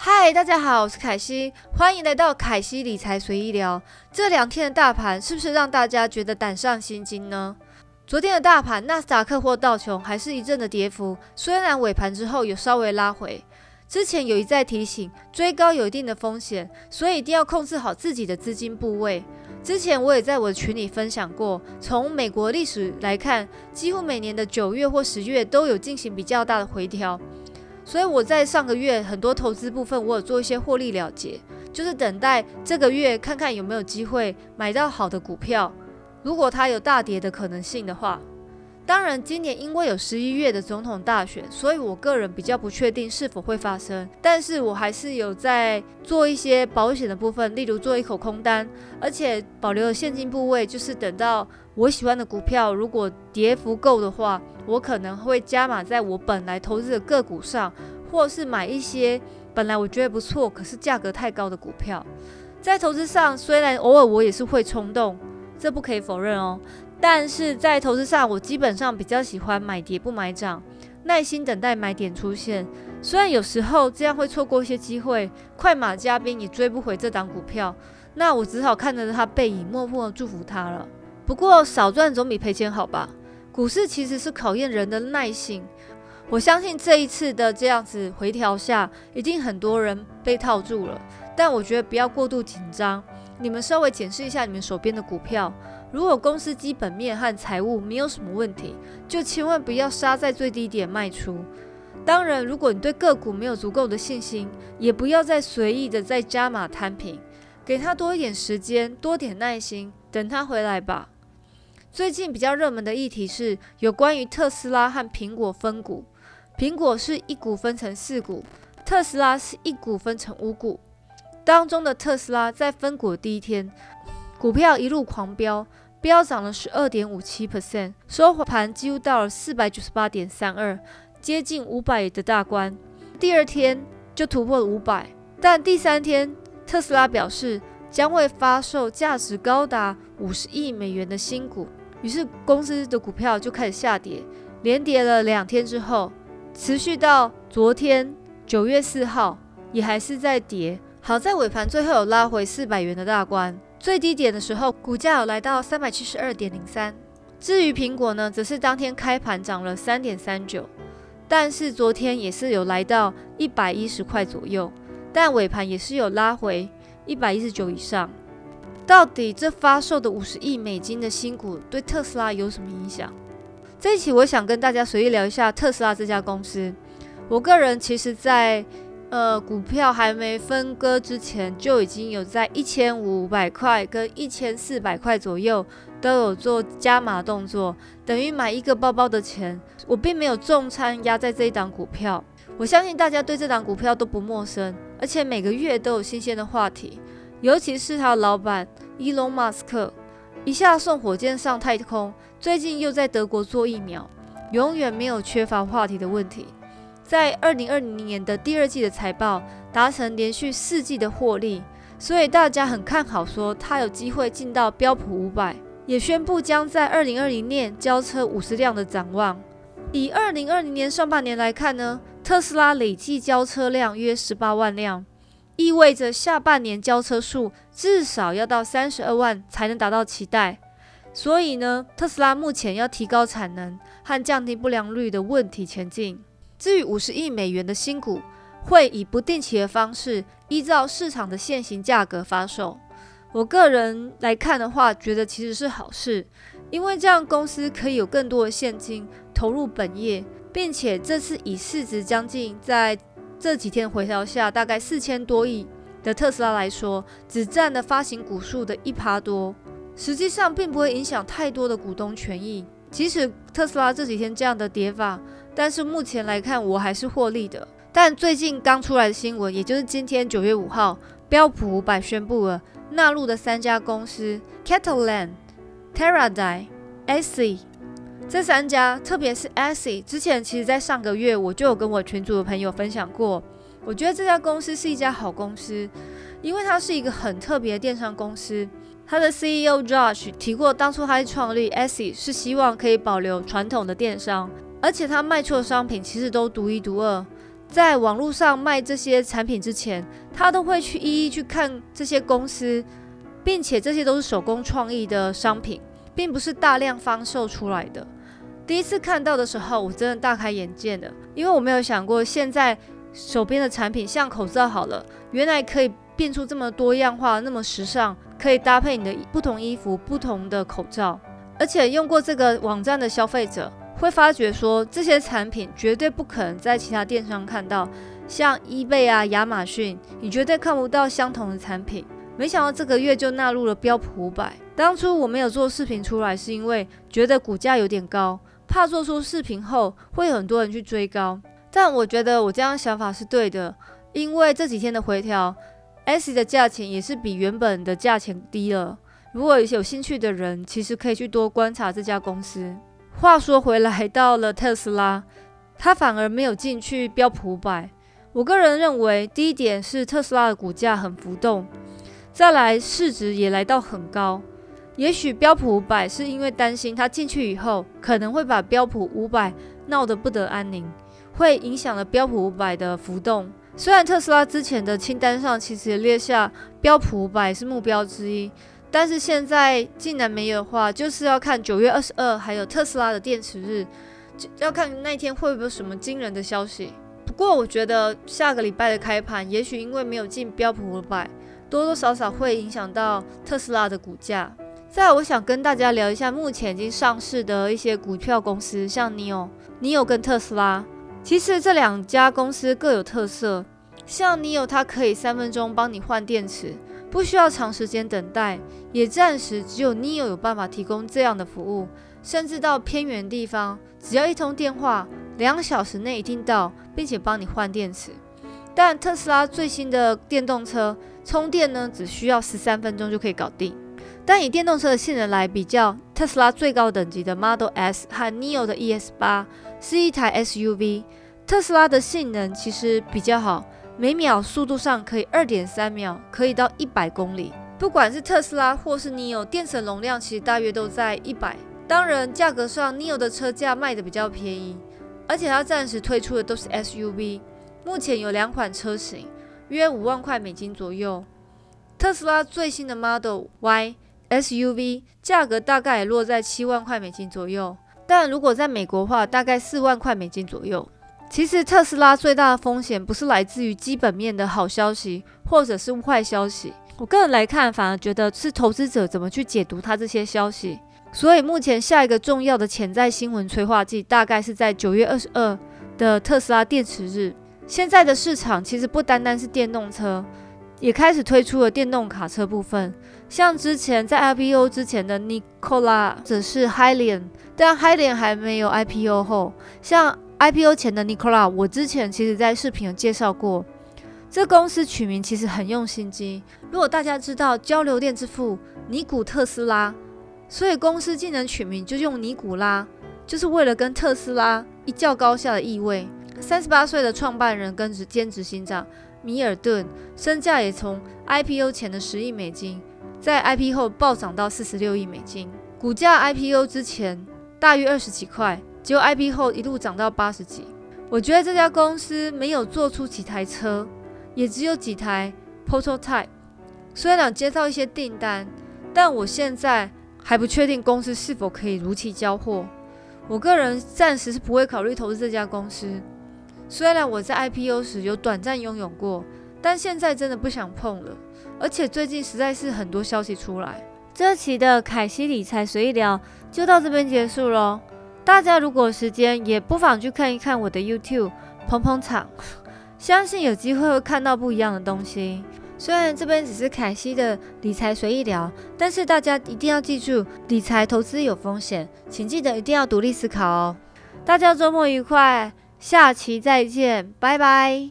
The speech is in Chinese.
嗨，大家好，我是凯西，欢迎来到凯西理财随意聊。这两天的大盘是不是让大家觉得胆战心惊呢？昨天的大盘，纳斯达克或道琼还是一阵的跌幅，虽然尾盘之后有稍微拉回。之前有一再提醒，追高有一定的风险，所以一定要控制好自己的资金部位。之前我也在我的群里分享过，从美国历史来看，几乎每年的九月或十月都有进行比较大的回调。所以我在上个月很多投资部分，我有做一些获利了结，就是等待这个月看看有没有机会买到好的股票。如果它有大跌的可能性的话，当然今年因为有十一月的总统大选，所以我个人比较不确定是否会发生。但是我还是有在做一些保险的部分，例如做一口空单，而且保留了现金部位，就是等到我喜欢的股票如果跌幅够的话。我可能会加码在我本来投资的个股上，或是买一些本来我觉得不错，可是价格太高的股票。在投资上，虽然偶尔我也是会冲动，这不可以否认哦。但是在投资上，我基本上比较喜欢买跌不买涨，耐心等待买点出现。虽然有时候这样会错过一些机会，快马加鞭也追不回这档股票，那我只好看着它背影，默默祝福它了。不过少赚总比赔钱好吧。股市其实是考验人的耐性，我相信这一次的这样子回调下，一定很多人被套住了。但我觉得不要过度紧张，你们稍微检视一下你们手边的股票，如果公司基本面和财务没有什么问题，就千万不要杀在最低点卖出。当然，如果你对个股没有足够的信心，也不要再随意的再加码摊平，给他多一点时间，多点耐心，等他回来吧。最近比较热门的议题是有关于特斯拉和苹果分股。苹果是一股分成四股，特斯拉是一股分成五股。当中的特斯拉在分股第一天，股票一路狂飙，飙涨了十二点五七 percent，收盘几乎到了四百九十八点三二，接近五百的大关。第二天就突破了五百，但第三天特斯拉表示将会发售价值高达五十亿美元的新股。于是公司的股票就开始下跌，连跌了两天之后，持续到昨天九月四号也还是在跌。好在尾盘最后有拉回四百元的大关，最低点的时候股价有来到三百七十二点零三。至于苹果呢，则是当天开盘涨了三点三九，但是昨天也是有来到一百一十块左右，但尾盘也是有拉回一百一十九以上。到底这发售的五十亿美金的新股对特斯拉有什么影响？这一期我想跟大家随意聊一下特斯拉这家公司。我个人其实，在呃股票还没分割之前，就已经有在一千五百块跟一千四百块左右都有做加码动作，等于买一个包包的钱。我并没有重仓压在这一档股票。我相信大家对这档股票都不陌生，而且每个月都有新鲜的话题。尤其是他老板伊隆马斯克，一下送火箭上太空，最近又在德国做疫苗，永远没有缺乏话题的问题。在二零二零年的第二季的财报达成连续四季的获利，所以大家很看好，说他有机会进到标普五百，也宣布将在二零二零年交车五十辆的展望。以二零二零年上半年来看呢，特斯拉累计交车辆约十八万辆。意味着下半年交车数至少要到三十二万才能达到期待，所以呢，特斯拉目前要提高产能和降低不良率的问题前进。至于五十亿美元的新股，会以不定期的方式，依照市场的现行价格发售。我个人来看的话，觉得其实是好事，因为这样公司可以有更多的现金投入本业，并且这次以市值将近在。这几天回调下，大概四千多亿的特斯拉来说，只占了发行股数的一趴多，实际上并不会影响太多的股东权益。即使特斯拉这几天这样的跌法，但是目前来看我还是获利的。但最近刚出来的新闻，也就是今天九月五号，标普五百宣布了纳入的三家公司：Catalan、Teradyne、AC。这三家，特别是 ASI，之前其实在上个月我就有跟我群组的朋友分享过。我觉得这家公司是一家好公司，因为它是一个很特别的电商公司。它的 CEO Josh 提过，当初他创立 ASI 是希望可以保留传统的电商，而且他卖出的商品其实都独一无二。在网络上卖这些产品之前，他都会去一一去看这些公司，并且这些都是手工创意的商品，并不是大量发售出来的。第一次看到的时候，我真的大开眼界的，因为我没有想过现在手边的产品，像口罩好了，原来可以变出这么多样化、那么时尚，可以搭配你的不同衣服、不同的口罩。而且用过这个网站的消费者会发觉说，这些产品绝对不可能在其他电商看到，像 eBay 啊、亚马逊，你绝对看不到相同的产品。没想到这个月就纳入了标普五百。当初我没有做视频出来，是因为觉得股价有点高，怕做出视频后会很多人去追高。但我觉得我这样想法是对的，因为这几天的回调，S 的价钱也是比原本的价钱低了。如果有兴趣的人，其实可以去多观察这家公司。话说回来，到了特斯拉，它反而没有进去标普五百。我个人认为，第一点是特斯拉的股价很浮动，再来市值也来到很高。也许标普五百是因为担心它进去以后，可能会把标普五百闹得不得安宁，会影响了标普五百的浮动。虽然特斯拉之前的清单上其实也列下标普五百是目标之一。但是现在竟然没有的话，就是要看九月二十二还有特斯拉的电池日，要看那天会不会有什么惊人的消息。不过我觉得下个礼拜的开盘，也许因为没有进标普五百，多多少少会影响到特斯拉的股价。再，我想跟大家聊一下目前已经上市的一些股票公司，像 NIO、NIO 跟特斯拉。其实这两家公司各有特色，像 NIO 它可以三分钟帮你换电池。不需要长时间等待，也暂时只有 Neo 有办法提供这样的服务，甚至到偏远地方，只要一通电话，两小时内一定到，并且帮你换电池。但特斯拉最新的电动车充电呢，只需要十三分钟就可以搞定。但以电动车的性能来比较，特斯拉最高等级的 Model S 和 Neo 的 ES 八是一台 SUV，特斯拉的性能其实比较好。每秒速度上可以二点三秒，可以到一百公里。不管是特斯拉或是 Neo，电池容量其实大约都在一百。当然，价格上 Neo 的车价卖的比较便宜，而且它暂时推出的都是 SUV。目前有两款车型，约五万块美金左右。特斯拉最新的 Model Y SUV 价格大概也落在七万块美金左右，但如果在美国话，大概四万块美金左右。其实特斯拉最大的风险不是来自于基本面的好消息，或者是坏消息。我个人来看，反而觉得是投资者怎么去解读它这些消息。所以目前下一个重要的潜在新闻催化剂，大概是在九月二十二的特斯拉电池日。现在的市场其实不单单是电动车，也开始推出了电动卡车部分。像之前在 IPO 之前的 Nikola，或者是 h y l i a n 但 h y l i a n 还没有 IPO 后，像 IPO 前的 Nikola，我之前其实在视频有介绍过，这公司取名其实很用心机。如果大家知道交流电之父尼古特斯拉，所以公司竟然取名就用尼古拉，就是为了跟特斯拉一较高下的意味。三十八岁的创办人跟兼执行长米尔顿，身价也从 IPO 前的十亿美金，在 IPO 后暴涨到四十六亿美金，股价 IPO 之前大约二十几块。结果 IP 后一路涨到八十几，我觉得这家公司没有做出几台车，也只有几台 prototype。虽然接到一些订单，但我现在还不确定公司是否可以如期交货。我个人暂时是不会考虑投资这家公司。虽然我在 IPO 时有短暂拥有过，但现在真的不想碰了。而且最近实在是很多消息出来。这期的凯西理财随意聊就到这边结束喽。大家如果时间，也不妨去看一看我的 YouTube 捧捧场，相信有机会会看到不一样的东西。虽然这边只是凯西的理财随意聊，但是大家一定要记住，理财投资有风险，请记得一定要独立思考哦。大家周末愉快，下期再见，拜拜。